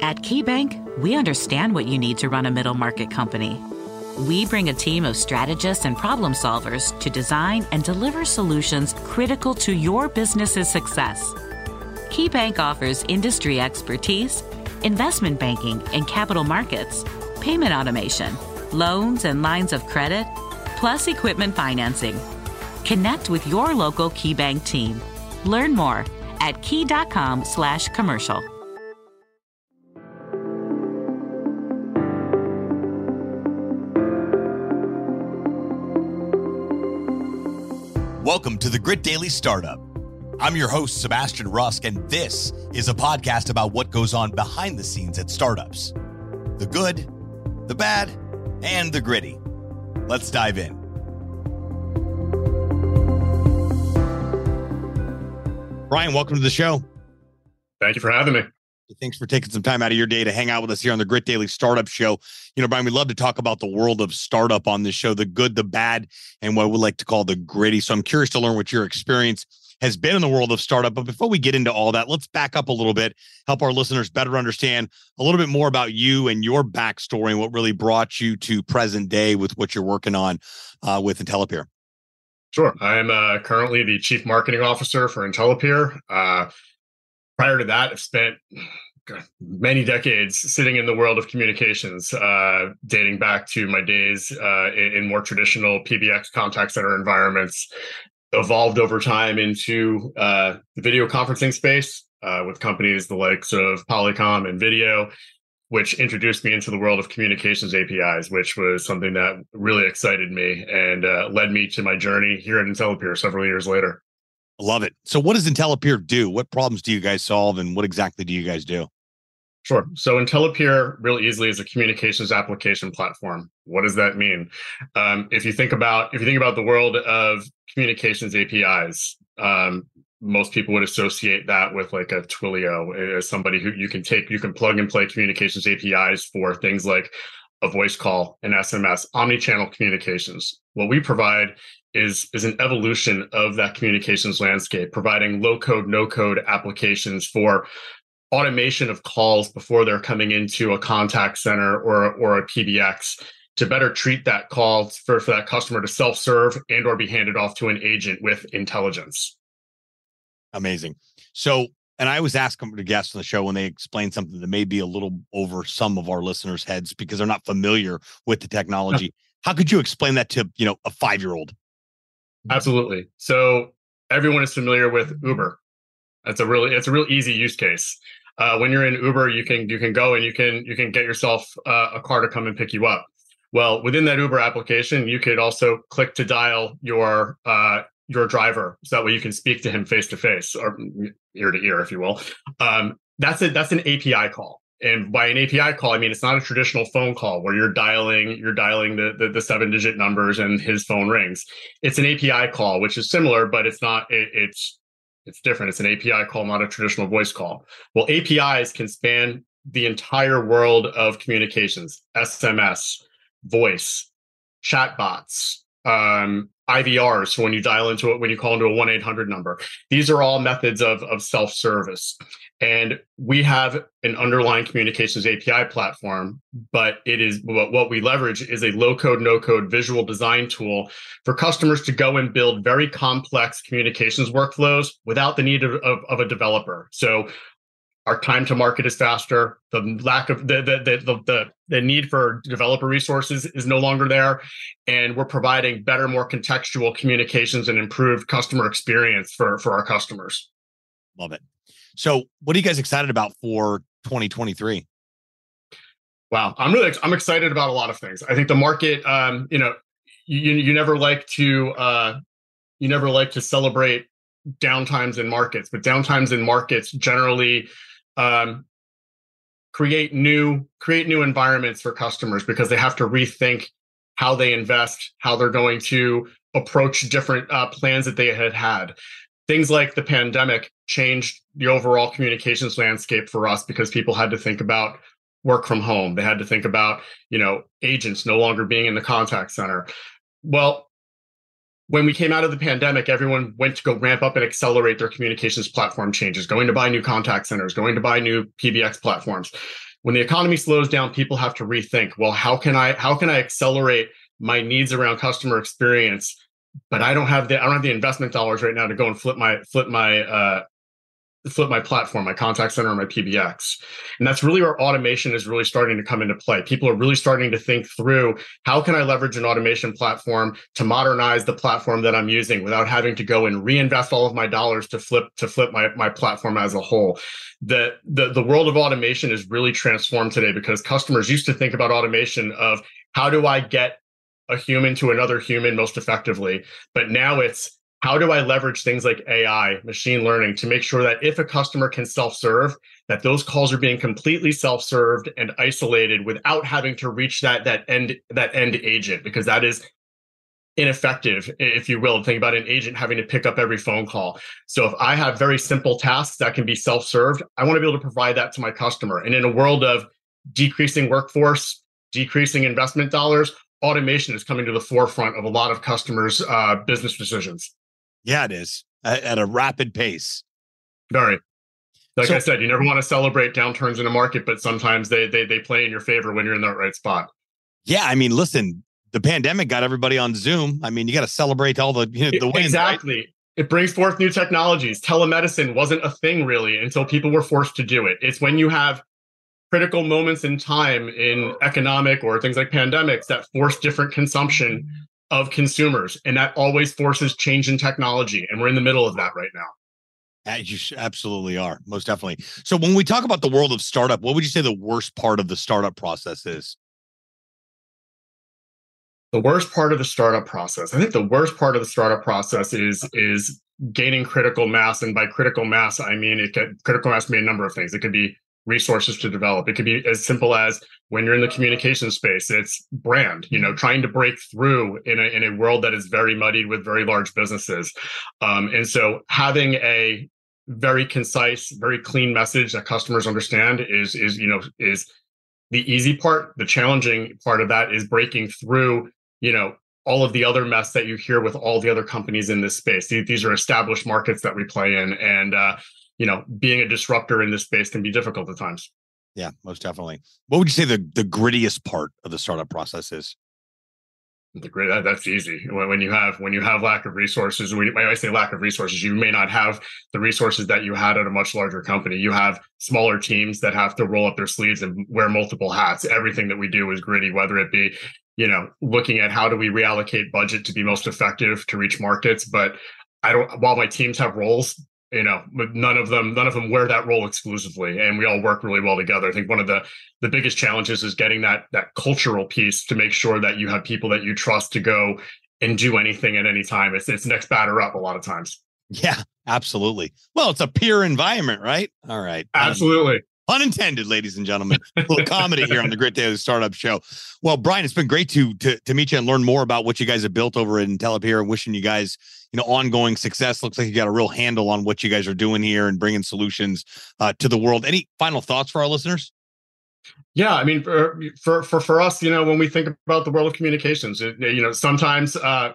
At KeyBank, we understand what you need to run a middle market company. We bring a team of strategists and problem solvers to design and deliver solutions critical to your business's success. KeyBank offers industry expertise, investment banking and capital markets, payment automation, loans and lines of credit, plus equipment financing. Connect with your local KeyBank team. Learn more at key.com/commercial. Welcome to the Grit Daily Startup. I'm your host, Sebastian Rusk, and this is a podcast about what goes on behind the scenes at startups the good, the bad, and the gritty. Let's dive in. Brian, welcome to the show. Thank you for having me. Thanks for taking some time out of your day to hang out with us here on the Grit Daily Startup Show. You know, Brian, we love to talk about the world of startup on this show, the good, the bad, and what we like to call the gritty. So I'm curious to learn what your experience has been in the world of startup. But before we get into all that, let's back up a little bit, help our listeners better understand a little bit more about you and your backstory and what really brought you to present day with what you're working on uh, with IntelePeer. Sure. I'm uh, currently the chief marketing officer for IntelePeer. Uh, prior to that, I've spent many decades sitting in the world of communications, uh, dating back to my days uh, in, in, more traditional PBX contact center environments, evolved over time into uh, the video conferencing space uh, with companies the likes of Polycom and Vidyo, which introduced me into the world of communications APIs, which was something that really excited me and uh, led me to my journey here at IntelePeer several years later. Love it. So, what does IntelePeer do? What problems do you guys solve, and what exactly do you guys do? Sure. So IntelePeer real easily is a communications application platform. What does that mean? Um, if you think about if you think about the world of communications APIs, um, most people would associate that with like a Twilio as somebody who you can take you can plug and play communications APIs for things like a voice call, an SMS, omni-channel communications. What we provide is is an evolution of that communications landscape, providing low code, no code applications for automation of calls before they're coming into a contact center or or a PBX to better treat that call for, for that customer to self-serve and or be handed off to an agent with intelligence. Amazing. So, and I always ask them to guests on the show when they explain something that may be a little over some of our listeners' heads because they're not familiar with the technology. How could you explain that to, you know, a five-year-old? Absolutely. So everyone is familiar with Uber. It's a really it's a real easy use case. Uh, when you're in Uber, you can you can go and you can you can get yourself uh, a car to come and pick you up. Well, within that Uber application, you could also click to dial your uh, your driver, so that way you can speak to him face to face or ear to ear, if you will. Um, that's it. That's an API call. And by an API call, I mean it's not a traditional phone call where you're dialing you're dialing the, the, the seven digit numbers and his phone rings. It's an API call, which is similar, but it's not. It, it's it's different. It's an API call, not a traditional voice call. Well, APIs can span the entire world of communications: SMS, voice, chatbots, um, IVRs. So when you dial into it, when you call into a one eight hundred number, these are all methods of of self service. And we have an underlying communications API platform, but it is what we leverage is a low code, no code visual design tool for customers to go and build very complex communications workflows without the need of, of, of a developer. So our time to market is faster. The lack of the the, the the the need for developer resources is no longer there, and we're providing better, more contextual communications and improved customer experience for for our customers. Love it. So, what are you guys excited about for 2023? Wow, I'm really I'm excited about a lot of things. I think the market, um, you know, you you never like to uh, you never like to celebrate downtimes in markets, but downtimes in markets generally um, create new create new environments for customers because they have to rethink how they invest, how they're going to approach different uh, plans that they had had. Things like the pandemic changed the overall communications landscape for us because people had to think about work from home. They had to think about you know agents no longer being in the contact center. Well when we came out of the pandemic everyone went to go ramp up and accelerate their communications platform changes going to buy new contact centers going to buy new pbx platforms when the economy slows down, people have to rethink, well, how can I how can I accelerate my needs around customer experience? But I don't have the I don't have the investment dollars right now to go and flip my flip my uh, flip my platform, my contact center, my PBX. And that's really where automation is really starting to come into play. People are really starting to think through how can I leverage an automation platform to modernize the platform that I'm using without having to go and reinvest all of my dollars to flip to flip my, my platform as a whole. The, the the world of automation is really transformed today because customers used to think about automation of how do I get a human to another human most effectively, but now it's how do I leverage things like AI, machine learning to make sure that if a customer can self-serve, that those calls are being completely self-served and isolated without having to reach that that end that end agent because that is ineffective, if you will. Think about an agent having to pick up every phone call. So if I have very simple tasks that can be self-served, I want to be able to provide that to my customer. And in a world of decreasing workforce, decreasing investment dollars, automation is coming to the forefront of a lot of customers' uh, business decisions. Yeah, it is at, at a rapid pace. All right. Like so, I said, you never want to celebrate downturns in a market, but sometimes they they they play in your favor when you're in the right spot. Yeah, I mean, listen, the pandemic got everybody on Zoom. I mean, you got to celebrate all the you know, the wins, exactly. Right? It brings forth new technologies. Telemedicine wasn't a thing really until people were forced to do it. It's when you have critical moments in time in economic or things like pandemics that force different consumption of consumers. And that always forces change in technology. And we're in the middle of that right now. Uh, you absolutely are, most definitely. So, when we talk about the world of startup, what would you say the worst part of the startup process is? The worst part of the startup process, I think the worst part of the startup process is uh. is gaining critical mass, and by critical mass, I mean it could critical mass can be a number of things. It could be resources to develop. It could be as simple as when you're in the communication space, it's brand, you know, trying to break through in a, in a world that is very muddied with very large businesses. Um, and so having a very concise, very clean message that customers understand is, is, you know, is the easy part. The challenging part of that is breaking through, you know, all of the other mess that you hear with all the other companies in this space. These are established markets that we play in. And, uh, you know, being a disruptor in this space can be difficult at times. Yeah, most definitely. What would you say the the grittiest part of the startup process is? The grit that, that's easy. When, when you have when you have lack of resources, when, when I say lack of resources, you may not have the resources that you had at a much larger company. You have smaller teams that have to roll up their sleeves and wear multiple hats. Everything that we do is gritty, whether it be you know looking at how do we reallocate budget to be most effective to reach markets, but I don't. While my teams have roles, you know but none of them none of them wear that role exclusively and we all work really well together. I think one of the the biggest challenges is getting that that cultural piece to make sure that you have people that you trust to go and do anything at any time. It's it's next batter up a lot of times. Yeah absolutely. Well it's a peer environment right? All right. Um, absolutely unintended, ladies and gentlemen. A little comedy here on the Grit Daily Startup Show. Well, Brian, it's been great to, to to meet you and learn more about what you guys have built over in IntelePeer and wishing you guys, you know, ongoing success. Looks like you got a real handle on what you guys are doing here and bringing solutions uh, to the world. Any final thoughts for our listeners? Yeah, I mean, for, for for for us, you know, when we think about the world of communications, it, you know, sometimes uh,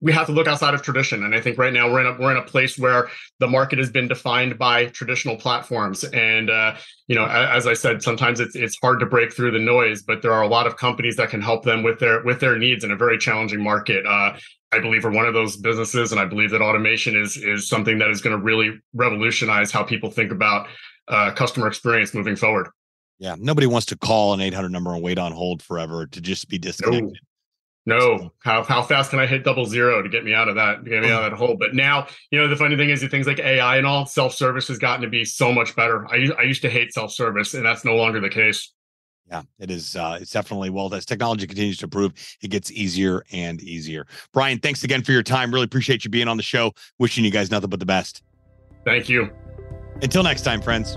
we have to look outside of tradition. And i think right now we're in a we're in a place where the market has been defined by traditional platforms. And uh, you know as i said sometimes it's it's hard to break through the noise but there are a lot of companies that can help them with their with their needs in a very challenging market. Uh, i believe we're one of those businesses and i believe that automation is is something that is going to really revolutionize how people think about uh, customer experience moving forward. Yeah nobody wants to call an 800 number and wait on hold forever to just be disconnected. No, how how fast can I hit double zero to get me out of that, get me out of that hole? But now, you know, the funny thing is, things like AI and all self service has gotten to be so much better. I I used to hate self service, and that's no longer the case. Yeah, it is. Uh, it's definitely well as technology continues to improve, it gets easier and easier. Brian, thanks again for your time. Really appreciate you being on the show. Wishing you guys nothing but the best. Thank you. Until next time, friends.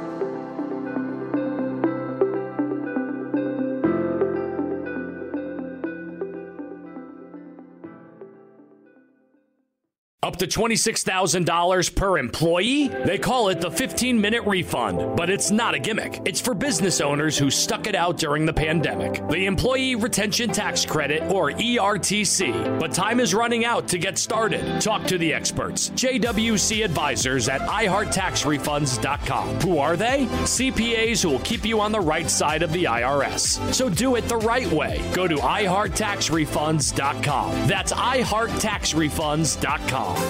Up to $26,000 per employee? They call it the 15 minute refund, but it's not a gimmick. It's for business owners who stuck it out during the pandemic. The Employee Retention Tax Credit, or ERTC. But time is running out to get started. Talk to the experts. JWC advisors at iHeartTaxRefunds.com. Who are they? CPAs who will keep you on the right side of the IRS. So do it the right way. Go to iHeartTaxRefunds.com. That's iHeartTaxRefunds.com.